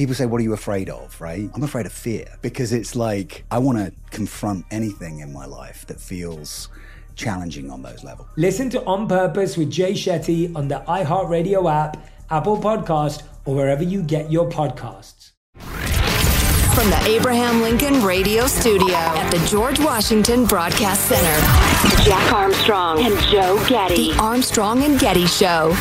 people say, What are you afraid of? Right? I'm afraid of fear because it's like I want to confront anything in my life that feels challenging on those levels. Listen to On Purpose with Jay Shetty on the iHeartRadio app, Apple Podcast, or wherever you get your podcasts. From the Abraham Lincoln Radio Studio at the George Washington Broadcast Center, Jack Armstrong and Joe Getty. The Armstrong and Getty Show.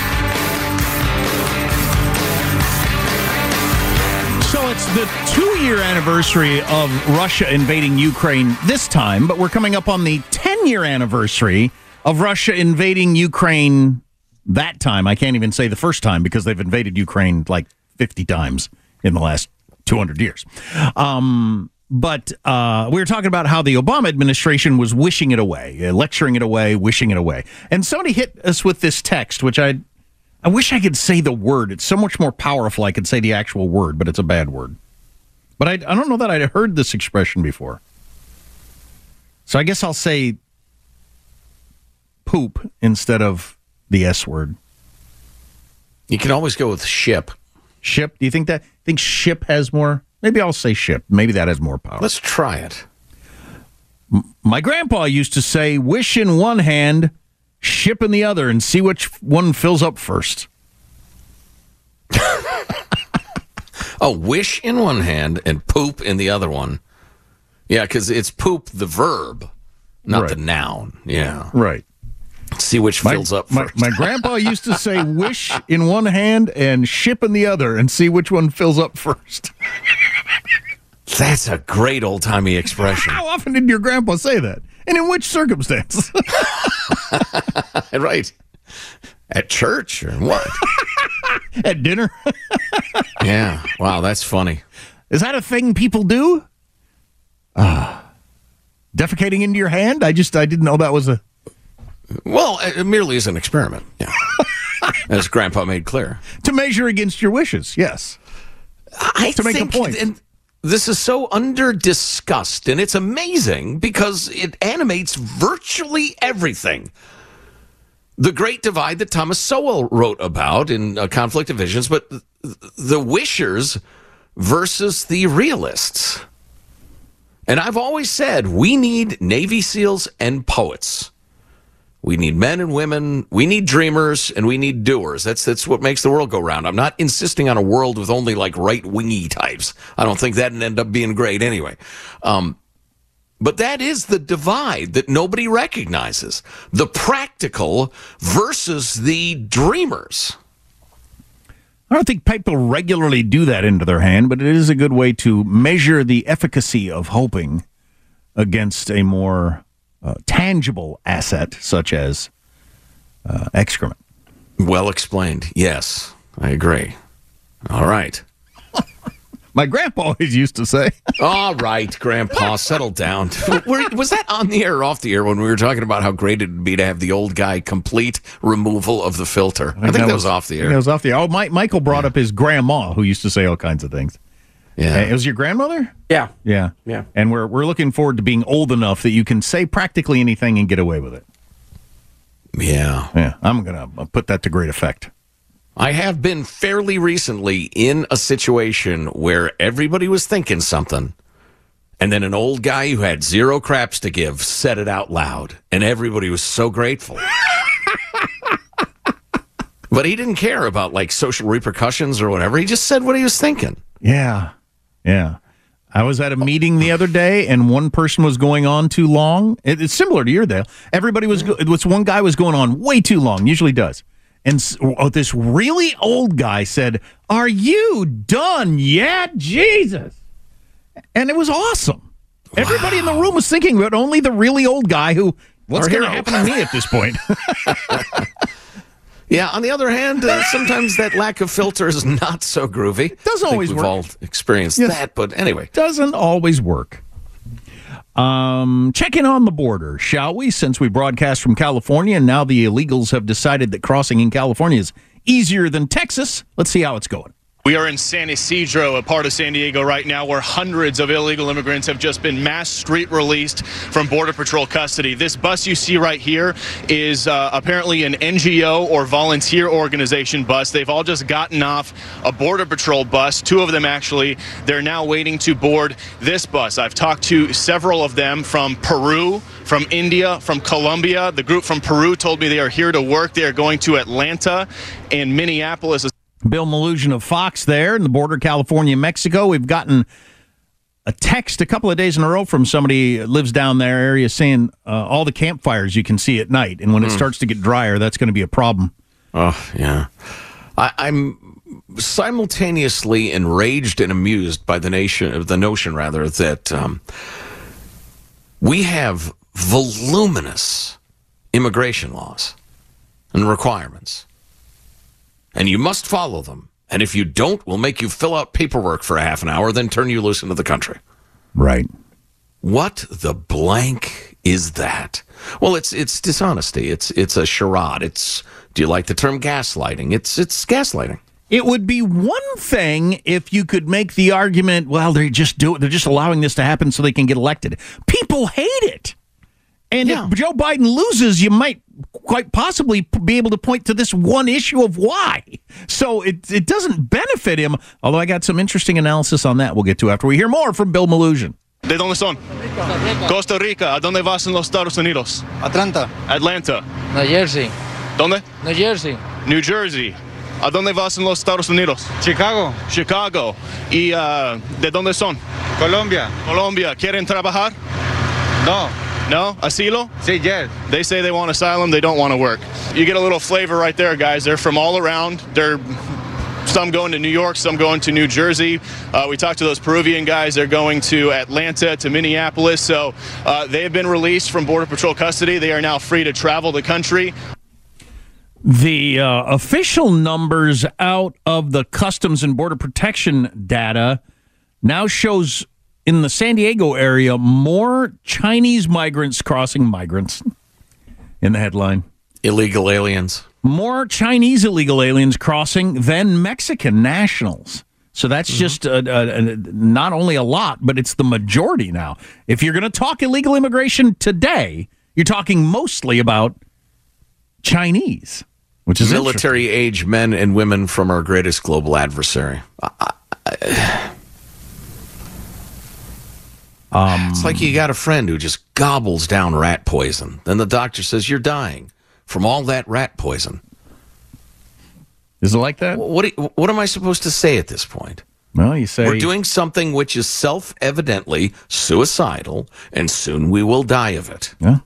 It's the two year anniversary of Russia invading Ukraine this time, but we're coming up on the 10 year anniversary of Russia invading Ukraine that time. I can't even say the first time because they've invaded Ukraine like 50 times in the last 200 years. Um, but uh, we were talking about how the Obama administration was wishing it away, lecturing it away, wishing it away. And somebody hit us with this text, which I I wish I could say the word. It's so much more powerful. I could say the actual word, but it's a bad word. But I, I don't know that I'd heard this expression before. So I guess I'll say poop instead of the S word. You can always go with ship. Ship? Do you think that? Think ship has more? Maybe I'll say ship. Maybe that has more power. Let's try it. My grandpa used to say, "Wish in one hand, ship in the other and see which one fills up first. a wish in one hand and poop in the other one. Yeah, because it's poop the verb, not right. the noun. Yeah. Right. See which my, fills up my, my, grandpa used to say wish in one hand and ship in the other and see which one fills up first. That's a great old timey expression. How often did your grandpa say that? And in which circumstance? right. At church or what? At dinner? yeah. Wow, that's funny. Is that a thing people do? Uh, defecating into your hand? I just I didn't know that was a Well, it merely is an experiment. Yeah. As grandpa made clear. To measure against your wishes. Yes. I to make a point. And this is so under discussed and it's amazing because it animates virtually everything. The great divide that thomas sowell wrote about in uh, conflict of visions but the wishers versus the realists. And i've always said we need navy seals and poets we need men and women. We need dreamers and we need doers. That's that's what makes the world go round. I'm not insisting on a world with only like right wingy types. I don't think that'd end up being great anyway. Um, but that is the divide that nobody recognizes: the practical versus the dreamers. I don't think people regularly do that into their hand, but it is a good way to measure the efficacy of hoping against a more uh, tangible asset such as uh, excrement. Well explained. Yes, I agree. All right. My grandpa always used to say. All right, Grandpa, settle down. was that on the air or off the air when we were talking about how great it'd be to have the old guy complete removal of the filter? I think, I think that, was, was, off the air. That was off the air. Oh, Michael brought yeah. up his grandma who used to say all kinds of things. Yeah. It was your grandmother? Yeah. Yeah. Yeah. And we're we're looking forward to being old enough that you can say practically anything and get away with it. Yeah. Yeah. I'm going to uh, put that to great effect. I have been fairly recently in a situation where everybody was thinking something, and then an old guy who had zero craps to give said it out loud, and everybody was so grateful. but he didn't care about like social repercussions or whatever. He just said what he was thinking. Yeah. Yeah. I was at a meeting the other day, and one person was going on too long. It, it's similar to your deal. Everybody was. It was one guy was going on way too long. Usually does. And oh, this really old guy said, "Are you done yet, Jesus?" And it was awesome. Wow. Everybody in the room was thinking, but only the really old guy who. What's going to happen to me at this point? Yeah. On the other hand, uh, sometimes that lack of filter is not so groovy. It Doesn't always we've work. all experienced yes. that, but anyway, doesn't always work. Um, check in on the border, shall we? Since we broadcast from California, and now the illegals have decided that crossing in California is easier than Texas. Let's see how it's going. We are in San Ysidro, a part of San Diego right now, where hundreds of illegal immigrants have just been mass street released from Border Patrol custody. This bus you see right here is uh, apparently an NGO or volunteer organization bus. They've all just gotten off a Border Patrol bus, two of them actually. They're now waiting to board this bus. I've talked to several of them from Peru, from India, from Colombia. The group from Peru told me they are here to work. They are going to Atlanta and Minneapolis. Bill Melugin of Fox there in the border, California, Mexico. We've gotten a text a couple of days in a row from somebody lives down there area saying uh, all the campfires you can see at night, and when mm. it hmm. starts to get drier, that's going to be a problem. Oh yeah, I, I'm simultaneously enraged and amused by the nation, the notion rather that um, we have voluminous immigration laws and requirements and you must follow them. And if you don't, we'll make you fill out paperwork for a half an hour, then turn you loose into the country. Right. What the blank is that? Well, it's it's dishonesty. It's it's a charade. It's do you like the term gaslighting? It's it's gaslighting. It would be one thing if you could make the argument, well, they just do it. They're just allowing this to happen so they can get elected. People hate it. And yeah. if Joe Biden loses, you might quite possibly be able to point to this one issue of why. So it, it doesn't benefit him, although I got some interesting analysis on that we'll get to after we hear more from Bill Melugin. ¿De dónde son? Costa Rica. ¿A dónde vas en los Estados Unidos? Atlanta. Atlanta. New Jersey. ¿Dónde? New Jersey. New Jersey. ¿A dónde vas en los Estados Unidos? Chicago. Chicago. ¿Y uh, de dónde son? Colombia. Colombia. ¿Quieren trabajar? No. No? Asilo? Sí, yes. They say they want asylum, they don't want to work. You get a little flavor right there, guys. They're from all around. They're some going to New York, some going to New Jersey. Uh, we talked to those Peruvian guys. They're going to Atlanta, to Minneapolis. So uh, they have been released from Border Patrol custody. They are now free to travel the country. The uh, official numbers out of the Customs and Border Protection data now shows in the San Diego area more Chinese migrants crossing migrants in the headline. Illegal aliens. More Chinese illegal aliens crossing than Mexican nationals. So that's mm-hmm. just a, a, a, not only a lot, but it's the majority now. If you're going to talk illegal immigration today, you're talking mostly about Chinese, which is military age men and women from our greatest global adversary. I, I, um, it's like you got a friend who just gobbles down rat poison. Then the doctor says you're dying from all that rat poison. Is it like that? What what am I supposed to say at this point? Well, you say we're doing something which is self-evidently suicidal, and soon we will die of it. Yeah.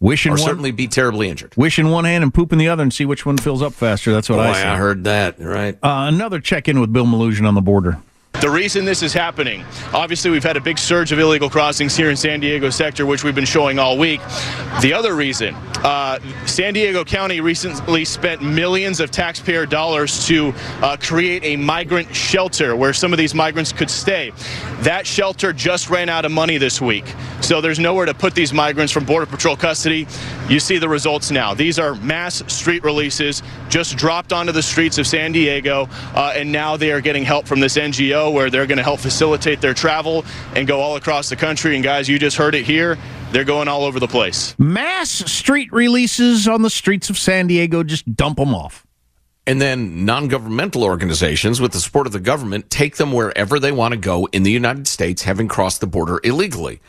Wish in or one, certainly be terribly injured. Wish in one hand and poop in the other, and see which one fills up faster. That's what Boy, I say. I heard that. Right. Uh, another check in with Bill Melugin on the border. The reason this is happening, obviously, we've had a big surge of illegal crossings here in San Diego sector, which we've been showing all week. The other reason, uh, San Diego County recently spent millions of taxpayer dollars to uh, create a migrant shelter where some of these migrants could stay. That shelter just ran out of money this week. So there's nowhere to put these migrants from Border Patrol custody. You see the results now. These are mass street releases just dropped onto the streets of San Diego, uh, and now they are getting help from this NGO where they're going to help facilitate their travel and go all across the country. And guys, you just heard it here. They're going all over the place. Mass street releases on the streets of San Diego, just dump them off. And then non governmental organizations, with the support of the government, take them wherever they want to go in the United States, having crossed the border illegally.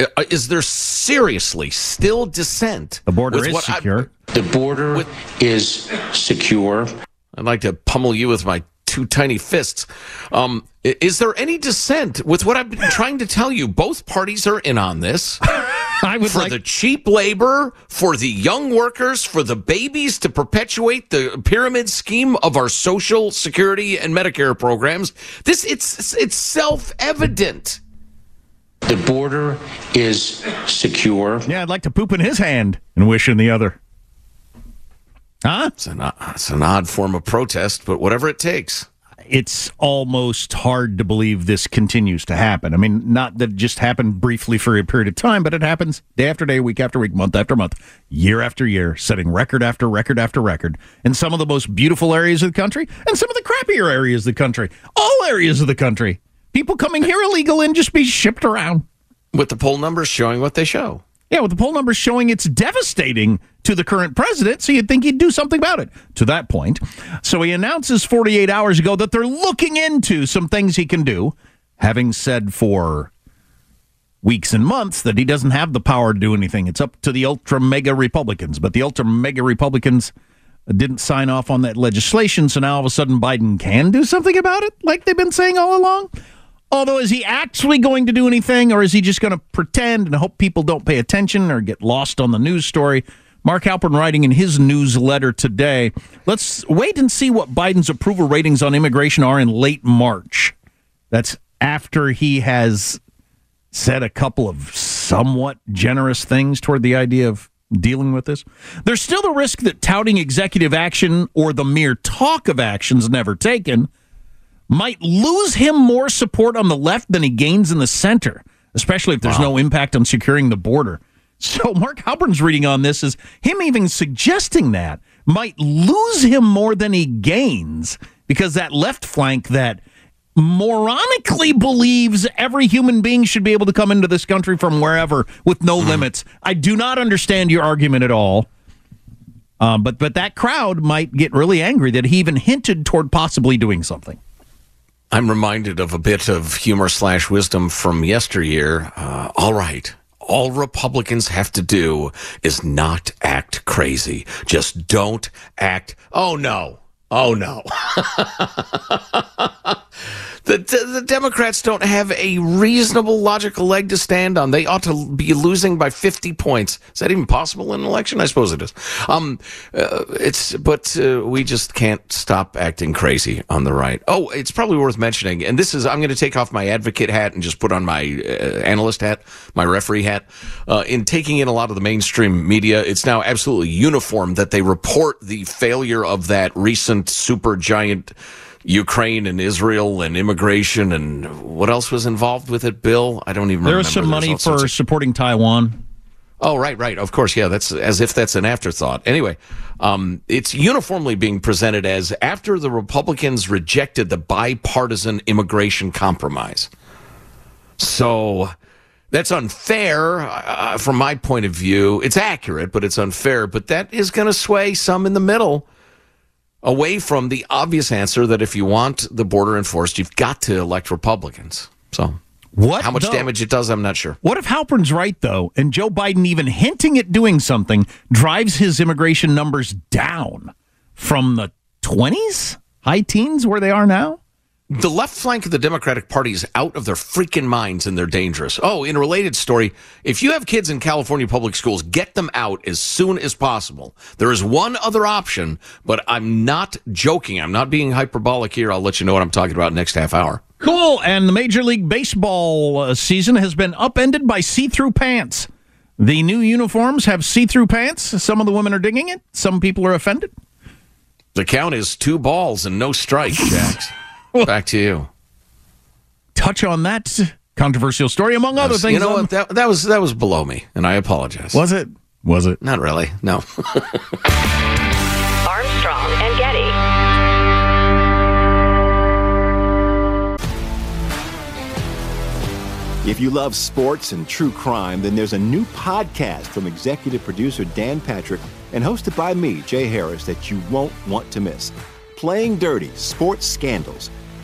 Uh, is there seriously still dissent? The border is secure. I, the border with, is secure. I'd like to pummel you with my two tiny fists. Um, is there any dissent with what I've been trying to tell you? Both parties are in on this. I would for like- the cheap labor, for the young workers, for the babies to perpetuate the pyramid scheme of our social security and Medicare programs. This it's it's self evident. The border is secure. Yeah, I'd like to poop in his hand and wish in the other. Huh? It's an, it's an odd form of protest, but whatever it takes. It's almost hard to believe this continues to happen. I mean, not that it just happened briefly for a period of time, but it happens day after day, week after week, month after month, year after year, setting record after record after record in some of the most beautiful areas of the country and some of the crappier areas of the country. All areas of the country. People coming here illegal and just be shipped around. With the poll numbers showing what they show. Yeah, with the poll numbers showing it's devastating to the current president, so you'd think he'd do something about it to that point. So he announces 48 hours ago that they're looking into some things he can do, having said for weeks and months that he doesn't have the power to do anything. It's up to the ultra mega Republicans, but the ultra mega Republicans didn't sign off on that legislation, so now all of a sudden Biden can do something about it, like they've been saying all along. Although, is he actually going to do anything, or is he just going to pretend and hope people don't pay attention or get lost on the news story? Mark Halperin writing in his newsletter today. Let's wait and see what Biden's approval ratings on immigration are in late March. That's after he has said a couple of somewhat generous things toward the idea of dealing with this. There's still the risk that touting executive action or the mere talk of actions never taken might lose him more support on the left than he gains in the center, especially if there's wow. no impact on securing the border. So Mark Halperin's reading on this is him even suggesting that might lose him more than he gains because that left flank that moronically believes every human being should be able to come into this country from wherever with no limits. I do not understand your argument at all. Um, but but that crowd might get really angry that he even hinted toward possibly doing something. I'm reminded of a bit of humor slash wisdom from yesteryear. Uh, all right. All Republicans have to do is not act crazy. Just don't act. Oh, no. Oh, no. The, the Democrats don't have a reasonable logical leg to stand on. They ought to be losing by 50 points. Is that even possible in an election? I suppose it is. Um, uh, it's but uh, we just can't stop acting crazy on the right. Oh, it's probably worth mentioning, and this is I'm going to take off my advocate hat and just put on my uh, analyst hat, my referee hat. Uh, in taking in a lot of the mainstream media, it's now absolutely uniform that they report the failure of that recent super giant Ukraine and Israel and immigration and what else was involved with it, Bill? I don't even there remember. There was some money for supporting Taiwan. Oh, right, right. Of course, yeah. That's as if that's an afterthought. Anyway, um, it's uniformly being presented as after the Republicans rejected the bipartisan immigration compromise. So that's unfair uh, from my point of view. It's accurate, but it's unfair. But that is going to sway some in the middle away from the obvious answer that if you want the border enforced, you've got to elect Republicans. So. What how much though? damage it does, I'm not sure. What if Halperin's right though, and Joe Biden even hinting at doing something drives his immigration numbers down from the 20s, high teens, where they are now? The left flank of the Democratic Party is out of their freaking minds and they're dangerous. Oh, in a related story, if you have kids in California public schools, get them out as soon as possible. There is one other option, but I'm not joking. I'm not being hyperbolic here. I'll let you know what I'm talking about next half hour. Cool. And the Major League Baseball uh, season has been upended by see through pants. The new uniforms have see through pants. Some of the women are digging it, some people are offended. The count is two balls and no strikes, Jax. Back to you. Touch on that controversial story, among other things. You know um, what? That, that was that was below me, and I apologize. Was it? Was it? Not really. No. Armstrong and Getty. If you love sports and true crime, then there's a new podcast from executive producer Dan Patrick and hosted by me, Jay Harris, that you won't want to miss. Playing Dirty Sports Scandals.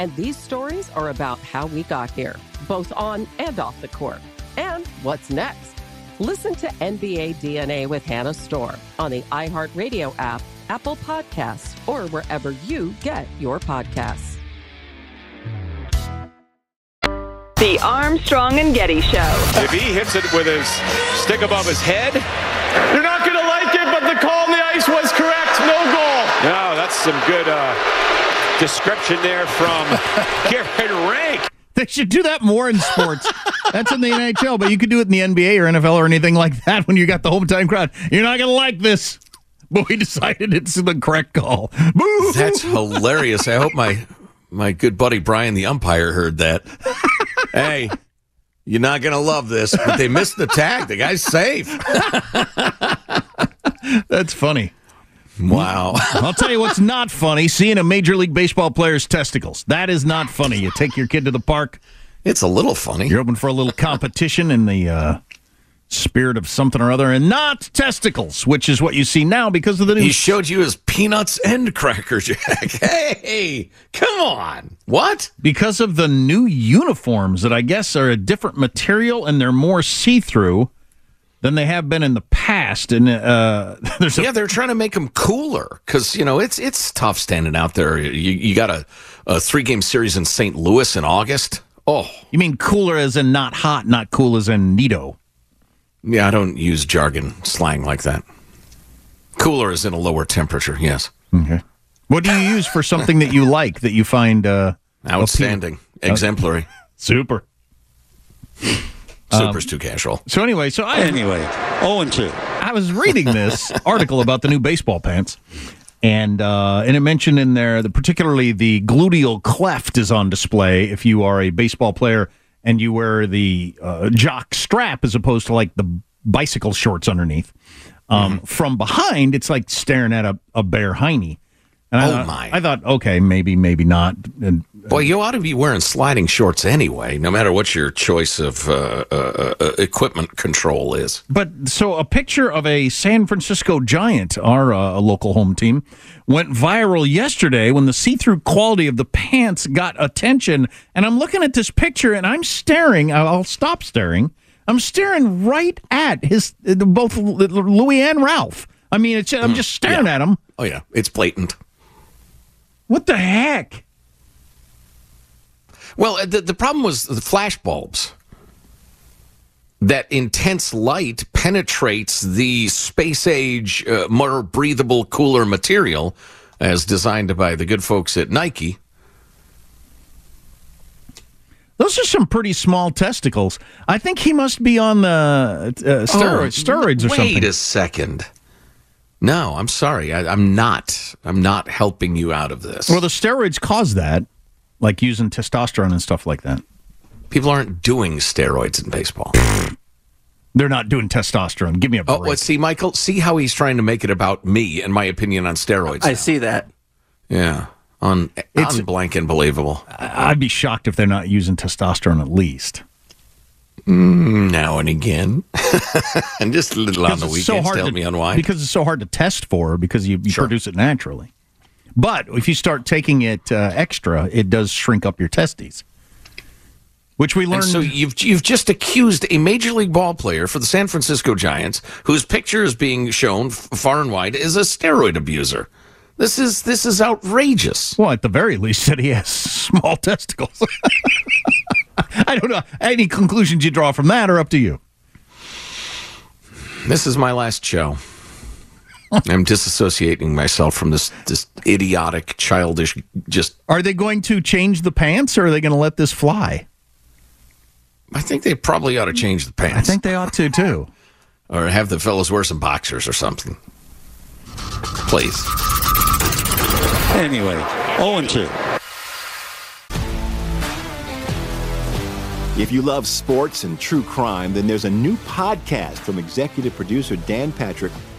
And these stories are about how we got here, both on and off the court. And what's next? Listen to NBA DNA with Hannah Storm on the iHeartRadio app, Apple Podcasts, or wherever you get your podcasts. The Armstrong and Getty Show. If he hits it with his stick above his head, you're not going to like it, but the call on the ice was correct. No goal. No, that's some good uh, description there from Garrett Rank. They should do that more in sports. That's in the NHL, but you could do it in the NBA or NFL or anything like that when you got the home time crowd. You're not going to like this. But we decided it's the correct call. Boo! That's hilarious. I hope my my good buddy Brian, the umpire, heard that. hey, you're not going to love this, but they missed the tag. The guy's safe. That's funny. Wow. I'll tell you what's not funny seeing a Major League Baseball player's testicles. That is not funny. You take your kid to the park. It's a little funny. You're open for a little competition in the uh, spirit of something or other, and not testicles, which is what you see now because of the new. He showed you his peanuts and cracker jack. hey, come on. What? Because of the new uniforms that I guess are a different material and they're more see through than they have been in the past. And uh, yeah, they're trying to make them cooler because you know it's it's tough standing out there. You you got a, a three game series in St. Louis in August. Oh, you mean cooler as in not hot, not cool as in neato? Yeah, I don't use jargon slang like that. Cooler is in a lower temperature. Yes. Okay. What do you use for something that you like that you find uh, outstanding, exemplary, super? Super's too casual. So anyway, so I Anyway, 0 and 2. I was reading this article about the new baseball pants, and uh, and it mentioned in there that particularly the gluteal cleft is on display if you are a baseball player and you wear the uh, jock strap as opposed to like the bicycle shorts underneath. Um, From behind, it's like staring at a, a bare hiney. And I Oh, thought, my. I thought, okay, maybe, maybe not. And Boy, you ought to be wearing sliding shorts anyway, no matter what your choice of uh, uh, uh, equipment control is. But so a picture of a San Francisco Giant, our uh, local home team, went viral yesterday when the see-through quality of the pants got attention. And I'm looking at this picture and I'm staring. I'll stop staring. I'm staring right at his both Louis and Ralph. I mean, it's, I'm just staring at them. Oh yeah, it's blatant. What the heck? Well, uh, the, the problem was the flash bulbs. That intense light penetrates the space age, uh, more breathable, cooler material as designed by the good folks at Nike. Those are some pretty small testicles. I think he must be on the uh, steroids, steroids or Wait something. a second. No, I'm sorry. I, I'm not. I'm not helping you out of this. Well, the steroids cause that, like using testosterone and stuff like that. People aren't doing steroids in baseball. They're not doing testosterone. Give me a break. Oh, well, see, Michael, see how he's trying to make it about me and my opinion on steroids. I see that. Yeah, on It's- unblank and believable. I- I'd be shocked if they're not using testosterone at least. Mm, now and again, and just a little on the it's weekends so to hard help to, me unwind. Because it's so hard to test for because you, you produce it naturally. But if you start taking it uh, extra, it does shrink up your testes. Which we And learned. so you've you've just accused a major league ball player for the San Francisco Giants, whose picture is being shown far and wide, as a steroid abuser. This is this is outrageous. Well, at the very least, that he has small testicles. I don't know. Any conclusions you draw from that are up to you. This is my last show. I'm disassociating myself from this this idiotic, childish, just. Are they going to change the pants, or are they going to let this fly? I think they probably ought to change the pants. I think they ought to too. or have the fellas wear some boxers or something. Please. Anyway, 0 2. If you love sports and true crime, then there's a new podcast from executive producer Dan Patrick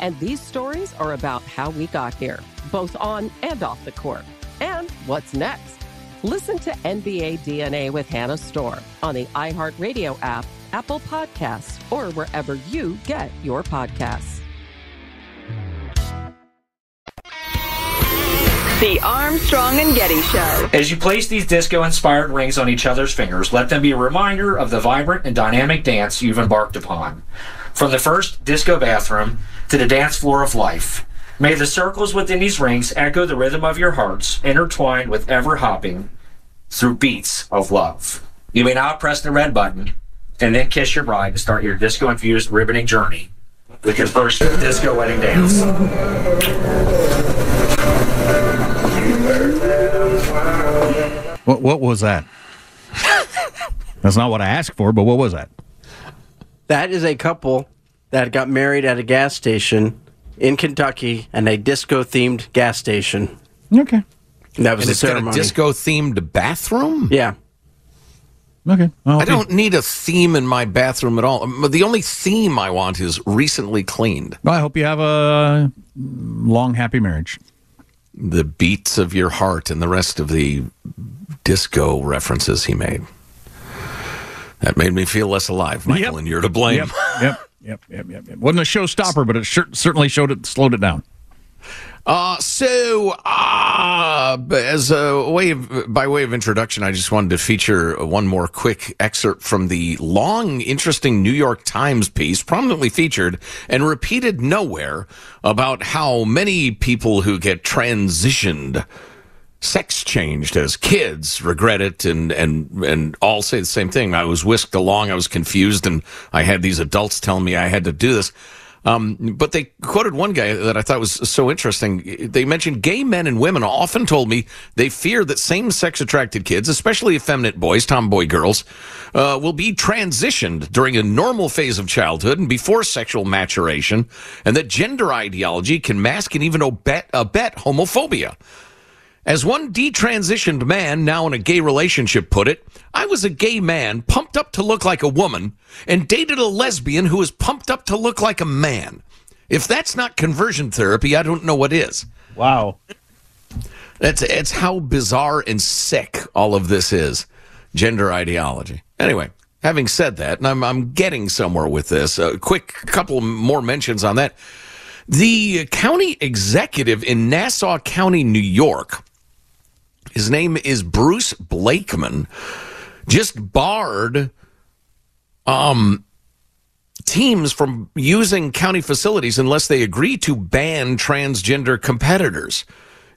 And these stories are about how we got here, both on and off the court. And what's next? Listen to NBA DNA with Hannah Storm on the iHeartRadio app, Apple Podcasts, or wherever you get your podcasts. The Armstrong and Getty Show. As you place these disco inspired rings on each other's fingers, let them be a reminder of the vibrant and dynamic dance you've embarked upon. From the first disco bathroom to the dance floor of life, may the circles within these rings echo the rhythm of your hearts, intertwined with ever hopping through beats of love. You may now press the red button and then kiss your bride to start your disco infused ribboning journey with your first disco wedding dance. What what was that? That's not what I asked for, but what was that? That is a couple that got married at a gas station in Kentucky and a disco themed gas station. Okay. That was and the it's got a ceremony. disco themed bathroom. Yeah. Okay. I don't need a theme in my bathroom at all. The only theme I want is recently cleaned. Well, I hope you have a long, happy marriage. The beats of your heart and the rest of the disco references he made. That made me feel less alive, Michael, Yep. and you're to blame. Yep, yep, yep, yep, yep. It Wasn't a showstopper, but it sure, certainly showed it, slowed it down. Uh, so, uh, as a way of, by way of introduction, I just wanted to feature one more quick excerpt from the long, interesting New York Times piece, prominently featured and repeated nowhere, about how many people who get transitioned, sex changed as kids, regret it, and and and all say the same thing. I was whisked along, I was confused, and I had these adults telling me I had to do this. Um, but they quoted one guy that I thought was so interesting. They mentioned gay men and women often told me they fear that same sex attracted kids, especially effeminate boys, tomboy girls, uh, will be transitioned during a normal phase of childhood and before sexual maturation, and that gender ideology can mask and even abet, abet homophobia. As one detransitioned man now in a gay relationship put it, I was a gay man pumped up to look like a woman and dated a lesbian who was pumped up to look like a man. If that's not conversion therapy, I don't know what is. Wow. That's it's how bizarre and sick all of this is. gender ideology. Anyway, having said that, and I'm, I'm getting somewhere with this, a quick couple more mentions on that. The county executive in Nassau County, New York, his name is Bruce Blakeman, just barred um, teams from using county facilities unless they agree to ban transgender competitors.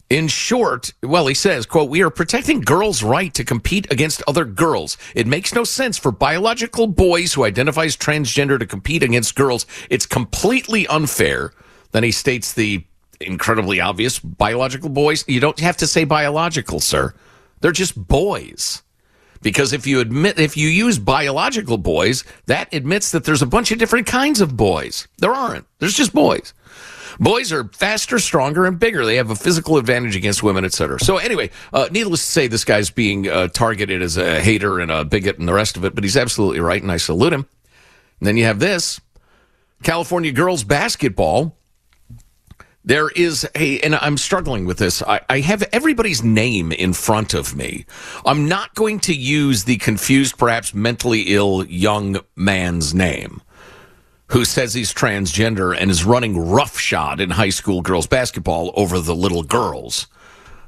In short, well, he says, quote, we are protecting girls' right to compete against other girls. It makes no sense for biological boys who identify as transgender to compete against girls. It's completely unfair. Then he states the incredibly obvious biological boys. You don't have to say biological, sir. They're just boys. Because if you admit, if you use biological boys, that admits that there's a bunch of different kinds of boys. There aren't. There's just boys. Boys are faster, stronger, and bigger. They have a physical advantage against women, etc. So anyway, uh, needless to say, this guy's being uh, targeted as a hater and a bigot and the rest of it, but he's absolutely right, and I salute him. And then you have this California girls basketball. There is a, and I'm struggling with this. I, I, have everybody's name in front of me. I'm not going to use the confused, perhaps mentally ill young man's name who says he's transgender and is running roughshod in high school girls basketball over the little girls.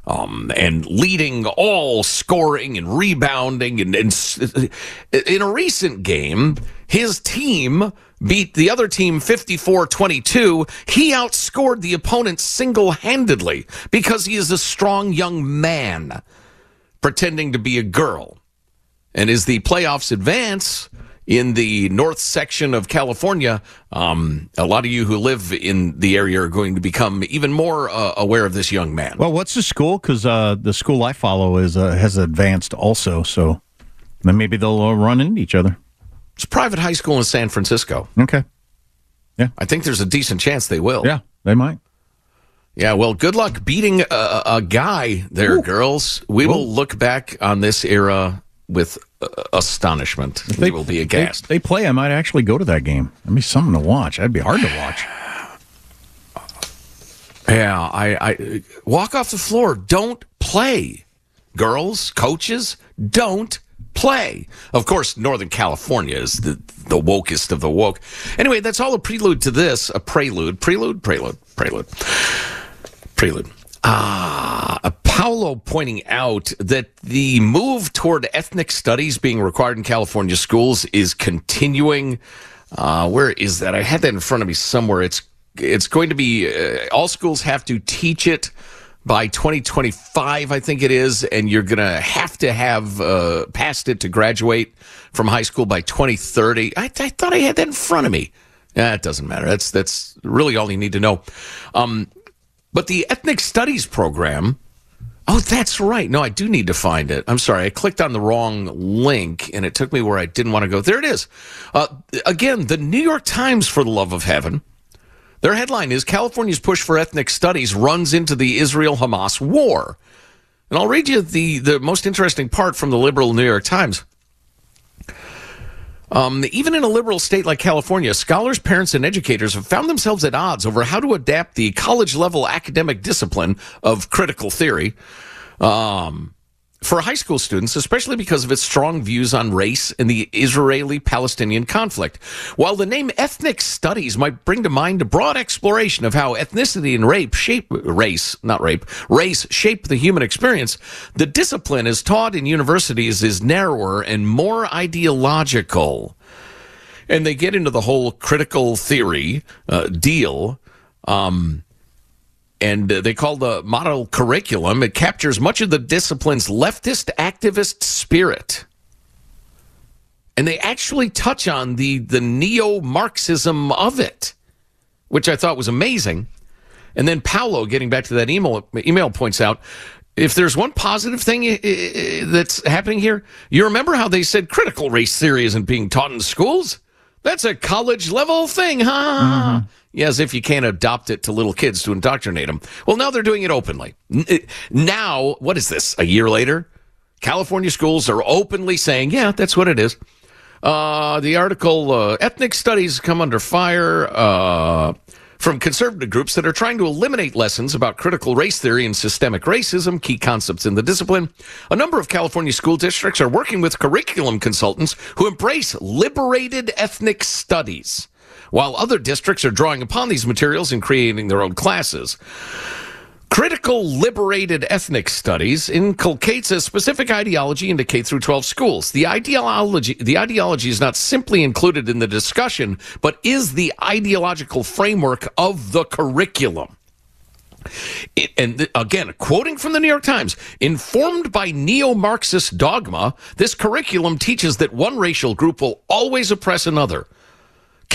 Um, and leading all scoring and rebounding. And, and in a recent game, his team beat the other team 54 22. He outscored the opponent single handedly because he is a strong young man pretending to be a girl. And as the playoffs advance, in the north section of California, um, a lot of you who live in the area are going to become even more uh, aware of this young man. Well, what's the school? Because uh, the school I follow is uh, has advanced also, so then maybe they'll run into each other. It's a private high school in San Francisco. Okay. Yeah, I think there's a decent chance they will. Yeah, they might. Yeah, well, good luck beating a, a guy there, Ooh. girls. We Ooh. will look back on this era with uh, astonishment. If they will be aghast. They, they play. I might actually go to that game. That'd be something to watch. That'd be hard to watch. Yeah, I, I walk off the floor. Don't play, girls, coaches. Don't play. Of course, Northern California is the the wokest of the woke. Anyway, that's all a prelude to this. A prelude, prelude, prelude, prelude, prelude. Ah, Paulo pointing out that the move toward ethnic studies being required in California schools is continuing. Uh, where is that? I had that in front of me somewhere. It's it's going to be uh, all schools have to teach it by 2025, I think it is, and you're going to have to have uh, passed it to graduate from high school by 2030. I, I thought I had that in front of me. Yeah, it doesn't matter. That's that's really all you need to know. Um, but the ethnic studies program. Oh, that's right. No, I do need to find it. I'm sorry. I clicked on the wrong link and it took me where I didn't want to go. There it is. Uh, again, the New York Times, for the love of heaven. Their headline is California's push for ethnic studies runs into the Israel Hamas war. And I'll read you the, the most interesting part from the liberal New York Times. Um, even in a liberal state like California, scholars, parents, and educators have found themselves at odds over how to adapt the college level academic discipline of critical theory. Um, for high school students, especially because of its strong views on race and the Israeli Palestinian conflict. While the name ethnic studies might bring to mind a broad exploration of how ethnicity and rape shape race, not rape, race shape the human experience, the discipline as taught in universities is narrower and more ideological. And they get into the whole critical theory uh, deal. Um, and uh, they call the model curriculum. It captures much of the discipline's leftist activist spirit. And they actually touch on the, the neo Marxism of it, which I thought was amazing. And then Paulo, getting back to that email, email points out if there's one positive thing that's happening here, you remember how they said critical race theory isn't being taught in schools? That's a college level thing, huh? Mm-hmm. Yeah, as if you can't adopt it to little kids to indoctrinate them. Well, now they're doing it openly. Now, what is this? A year later, California schools are openly saying, "Yeah, that's what it is." Uh, the article, uh, "Ethnic Studies Come Under Fire." Uh, from conservative groups that are trying to eliminate lessons about critical race theory and systemic racism, key concepts in the discipline. A number of California school districts are working with curriculum consultants who embrace liberated ethnic studies, while other districts are drawing upon these materials and creating their own classes. Critical liberated ethnic studies inculcates a specific ideology into K through 12 schools. The ideology, the ideology is not simply included in the discussion, but is the ideological framework of the curriculum. And again, quoting from the New York Times, informed by neo Marxist dogma, this curriculum teaches that one racial group will always oppress another.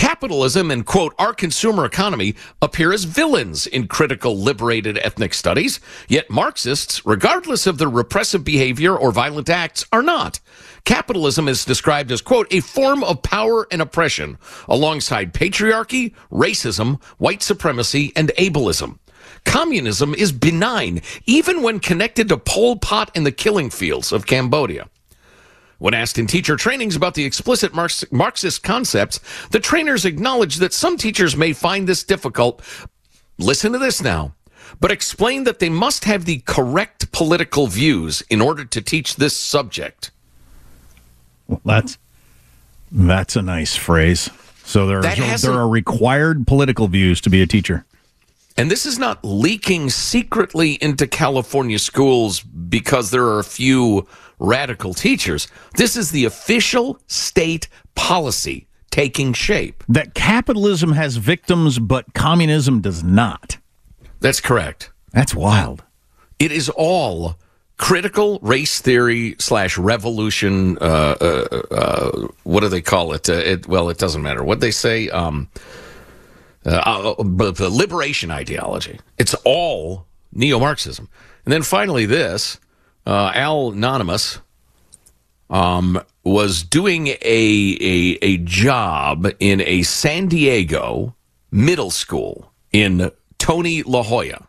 Capitalism and, quote, our consumer economy appear as villains in critical liberated ethnic studies, yet Marxists, regardless of their repressive behavior or violent acts, are not. Capitalism is described as, quote, a form of power and oppression alongside patriarchy, racism, white supremacy, and ableism. Communism is benign, even when connected to Pol Pot and the killing fields of Cambodia. When asked in teacher trainings about the explicit Marxist concepts, the trainers acknowledged that some teachers may find this difficult. Listen to this now. But explain that they must have the correct political views in order to teach this subject. Well, that's that's a nice phrase. So there are, there are required political views to be a teacher. And this is not leaking secretly into California schools because there are a few radical teachers. This is the official state policy taking shape. That capitalism has victims, but communism does not. That's correct. That's wild. It is all critical race theory slash revolution. Uh, uh, uh, what do they call it? Uh, it? Well, it doesn't matter what they say. Um, uh, uh, liberation ideology. It's all neo Marxism. And then finally, this uh, Al Anonymous um, was doing a, a, a job in a San Diego middle school in Tony La Jolla.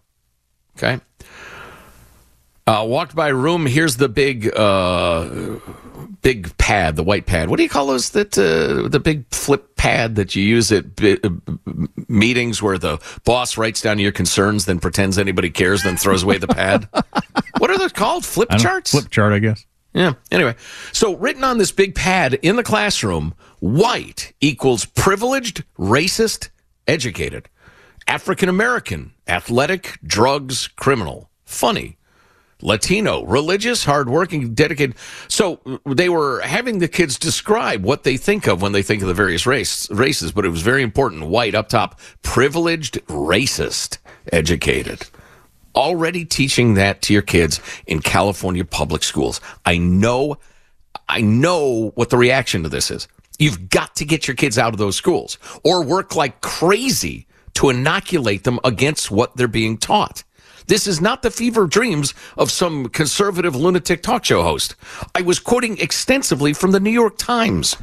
Okay. Uh, walked by room. Here's the big, uh, big pad, the white pad. What do you call those? That uh, the big flip pad that you use at b- uh, meetings where the boss writes down your concerns, then pretends anybody cares, then throws away the pad. what are those called? Flip charts? Flip chart, I guess. Yeah. Anyway, so written on this big pad in the classroom, white equals privileged, racist, educated. African American, athletic, drugs, criminal. Funny. Latino, religious, hardworking, dedicated. So they were having the kids describe what they think of when they think of the various race, races, but it was very important. White up top, privileged, racist, educated. Already teaching that to your kids in California public schools. I know, I know what the reaction to this is. You've got to get your kids out of those schools or work like crazy to inoculate them against what they're being taught. This is not the fever dreams of some conservative lunatic talk show host. I was quoting extensively from the New York Times.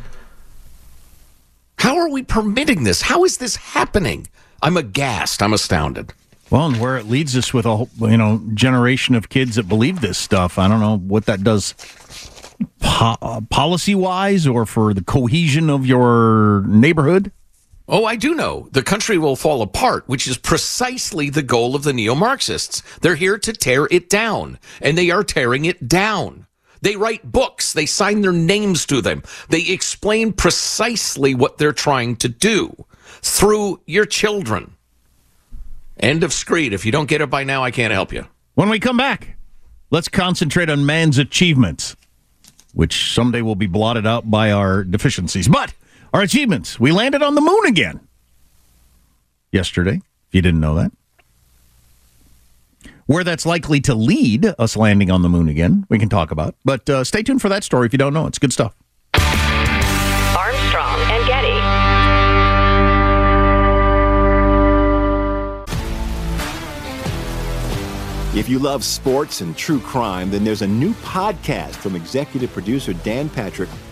How are we permitting this? How is this happening? I'm aghast. I'm astounded. Well, and where it leads us with a whole, you know generation of kids that believe this stuff, I don't know what that does po- uh, policy wise or for the cohesion of your neighborhood. Oh, I do know. The country will fall apart, which is precisely the goal of the neo Marxists. They're here to tear it down, and they are tearing it down. They write books, they sign their names to them, they explain precisely what they're trying to do through your children. End of screed. If you don't get it by now, I can't help you. When we come back, let's concentrate on man's achievements, which someday will be blotted out by our deficiencies. But our achievements. We landed on the moon again yesterday, if you didn't know that. Where that's likely to lead us landing on the moon again, we can talk about. But uh, stay tuned for that story if you don't know. It's good stuff. Armstrong and Getty. If you love sports and true crime, then there's a new podcast from executive producer Dan Patrick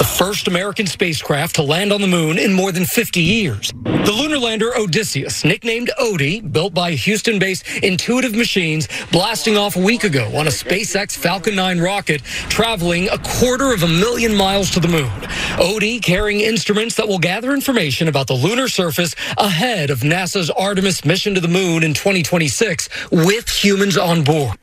The first American spacecraft to land on the moon in more than 50 years. The lunar lander Odysseus, nicknamed Odie, built by Houston based Intuitive Machines, blasting off a week ago on a SpaceX Falcon 9 rocket, traveling a quarter of a million miles to the moon. Odie carrying instruments that will gather information about the lunar surface ahead of NASA's Artemis mission to the moon in 2026 with humans on board.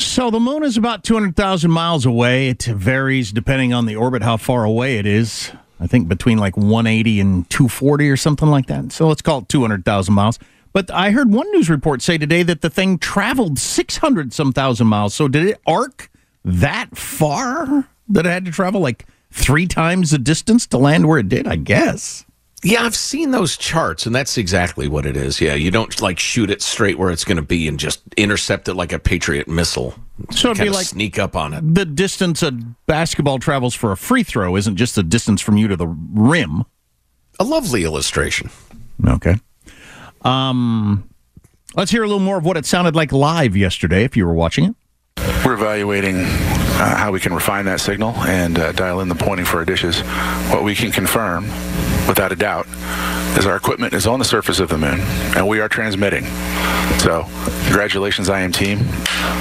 So the moon is about 200,000 miles away. It varies depending on the orbit, how far away it is. I think between like 180 and 240 or something like that. So let's call it 200,000 miles. But I heard one news report say today that the thing traveled 600 some thousand miles. So did it arc that far that it had to travel like three times the distance to land where it did? I guess. Yeah, I've seen those charts, and that's exactly what it is. Yeah, you don't like shoot it straight where it's going to be and just intercept it like a Patriot missile. So it'd be like sneak up on it. The distance a basketball travels for a free throw isn't just the distance from you to the rim. A lovely illustration. Okay. Um, let's hear a little more of what it sounded like live yesterday. If you were watching it. We're evaluating uh, how we can refine that signal and uh, dial in the pointing for our dishes. What we can confirm, without a doubt, is our equipment is on the surface of the moon and we are transmitting. So, congratulations, IM team.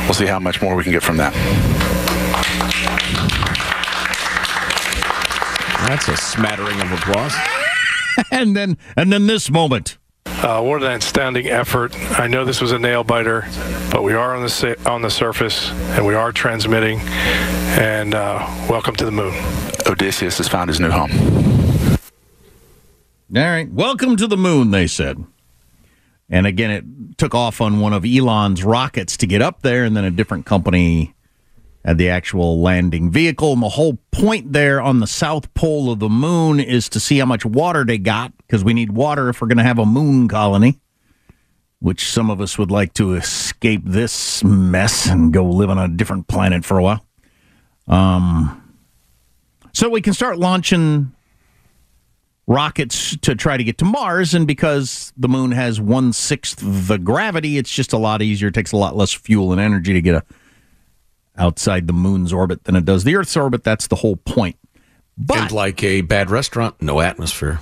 We'll see how much more we can get from that. That's a smattering of applause. and then, and then this moment. Uh, what an astounding effort! I know this was a nail biter, but we are on the on the surface and we are transmitting. And uh, welcome to the moon. Odysseus has found his new home. All right, welcome to the moon. They said, and again, it took off on one of Elon's rockets to get up there, and then a different company had the actual landing vehicle. And the whole point there on the south pole of the moon is to see how much water they got, because we need water if we're going to have a moon colony, which some of us would like to escape this mess and go live on a different planet for a while. Um, so we can start launching rockets to try to get to Mars. And because the moon has one sixth the gravity, it's just a lot easier. It takes a lot less fuel and energy to get a outside the moon's orbit than it does the Earth's orbit. That's the whole point. But, and like a bad restaurant, no atmosphere.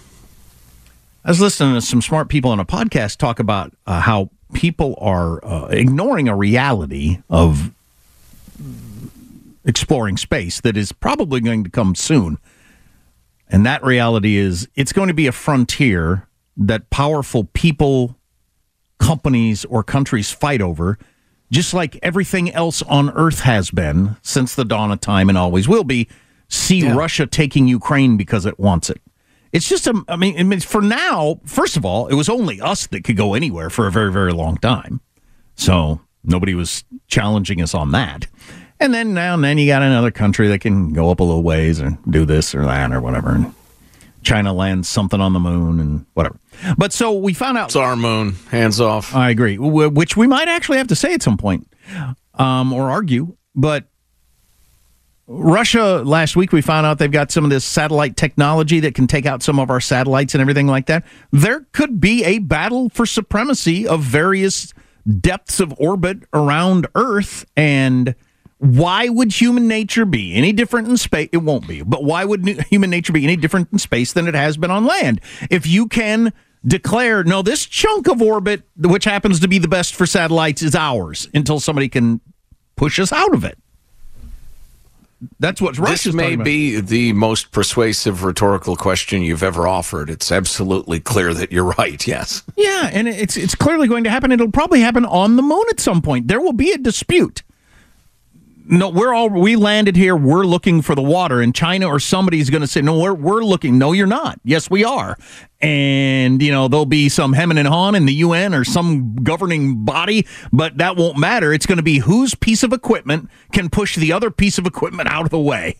I was listening to some smart people on a podcast talk about uh, how people are uh, ignoring a reality of exploring space that is probably going to come soon. And that reality is it's going to be a frontier that powerful people, companies, or countries fight over just like everything else on earth has been since the dawn of time and always will be, see yeah. Russia taking Ukraine because it wants it. It's just, a, I mean, I mean, for now, first of all, it was only us that could go anywhere for a very, very long time. So nobody was challenging us on that. And then now and then you got another country that can go up a little ways and do this or that or whatever. And China lands something on the moon and whatever. But so we found out it's our moon. Hands off. I agree. Which we might actually have to say at some point, um, or argue. But Russia, last week we found out they've got some of this satellite technology that can take out some of our satellites and everything like that. There could be a battle for supremacy of various depths of orbit around Earth. And why would human nature be any different in space? It won't be. But why would human nature be any different in space than it has been on land? If you can declare, no, this chunk of orbit, which happens to be the best for satellites, is ours until somebody can push us out of it. That's what Russia's This may be the most persuasive rhetorical question you've ever offered. It's absolutely clear that you're right. Yes. Yeah, and it's it's clearly going to happen. It'll probably happen on the moon at some point. There will be a dispute. No, we're all we landed here. We're looking for the water, and China or somebody's going to say, "No, we're we're looking." No, you're not. Yes, we are. And you know there'll be some hemming and hawing in the UN or some governing body, but that won't matter. It's going to be whose piece of equipment can push the other piece of equipment out of the way.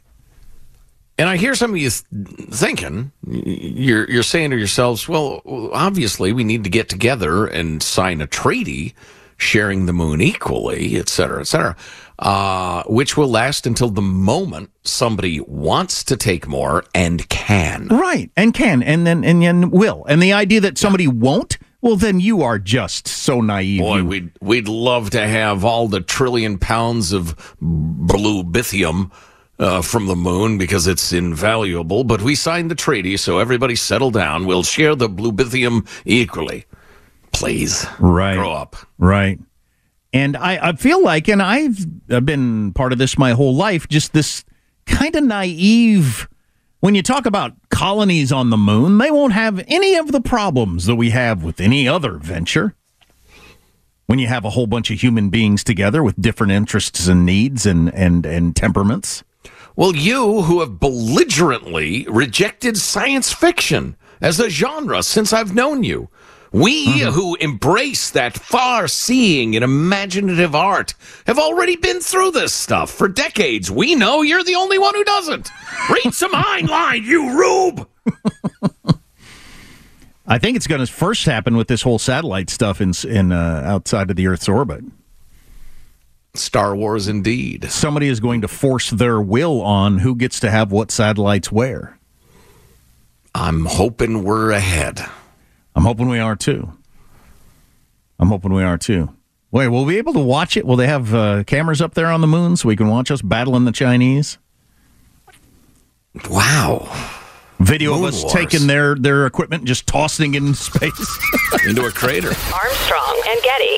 And I hear some of you thinking, you're you're saying to yourselves, well, obviously we need to get together and sign a treaty sharing the moon equally, et cetera, et cetera, uh, which will last until the moment somebody wants to take more and can. Right, and can, and then and then will. And the idea that somebody won't, well, then you are just so naive. Boy, we'd we'd love to have all the trillion pounds of blue bithium uh, from the moon because it's invaluable. But we signed the treaty, so everybody settle down. We'll share the blue bithium equally. Please, right, grow up. Right. And I, I feel like, and I've, been part of this my whole life, just this kind of naive. When you talk about colonies on the moon, they won't have any of the problems that we have with any other venture. When you have a whole bunch of human beings together with different interests and needs and, and, and temperaments. Well, you who have belligerently rejected science fiction as a genre since I've known you. We who embrace that far seeing and imaginative art have already been through this stuff for decades. We know you're the only one who doesn't. Read some Heinlein, you rube! I think it's going to first happen with this whole satellite stuff in, in uh, outside of the Earth's orbit. Star Wars, indeed. Somebody is going to force their will on who gets to have what satellites where. I'm hoping we're ahead. I'm hoping we are too. I'm hoping we are too. Wait, will we be able to watch it? Will they have uh, cameras up there on the moon so we can watch us battling the Chinese? Wow. Video Moon of us Wars. taking their, their equipment and just tossing it in space. Into a crater. Armstrong and Getty.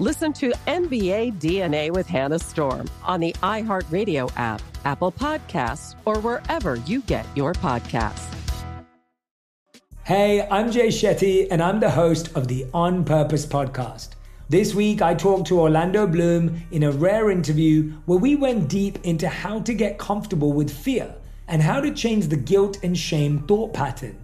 Listen to NBA DNA with Hannah Storm on the iHeartRadio app, Apple Podcasts, or wherever you get your podcasts. Hey, I'm Jay Shetty, and I'm the host of the On Purpose podcast. This week, I talked to Orlando Bloom in a rare interview where we went deep into how to get comfortable with fear and how to change the guilt and shame thought pattern.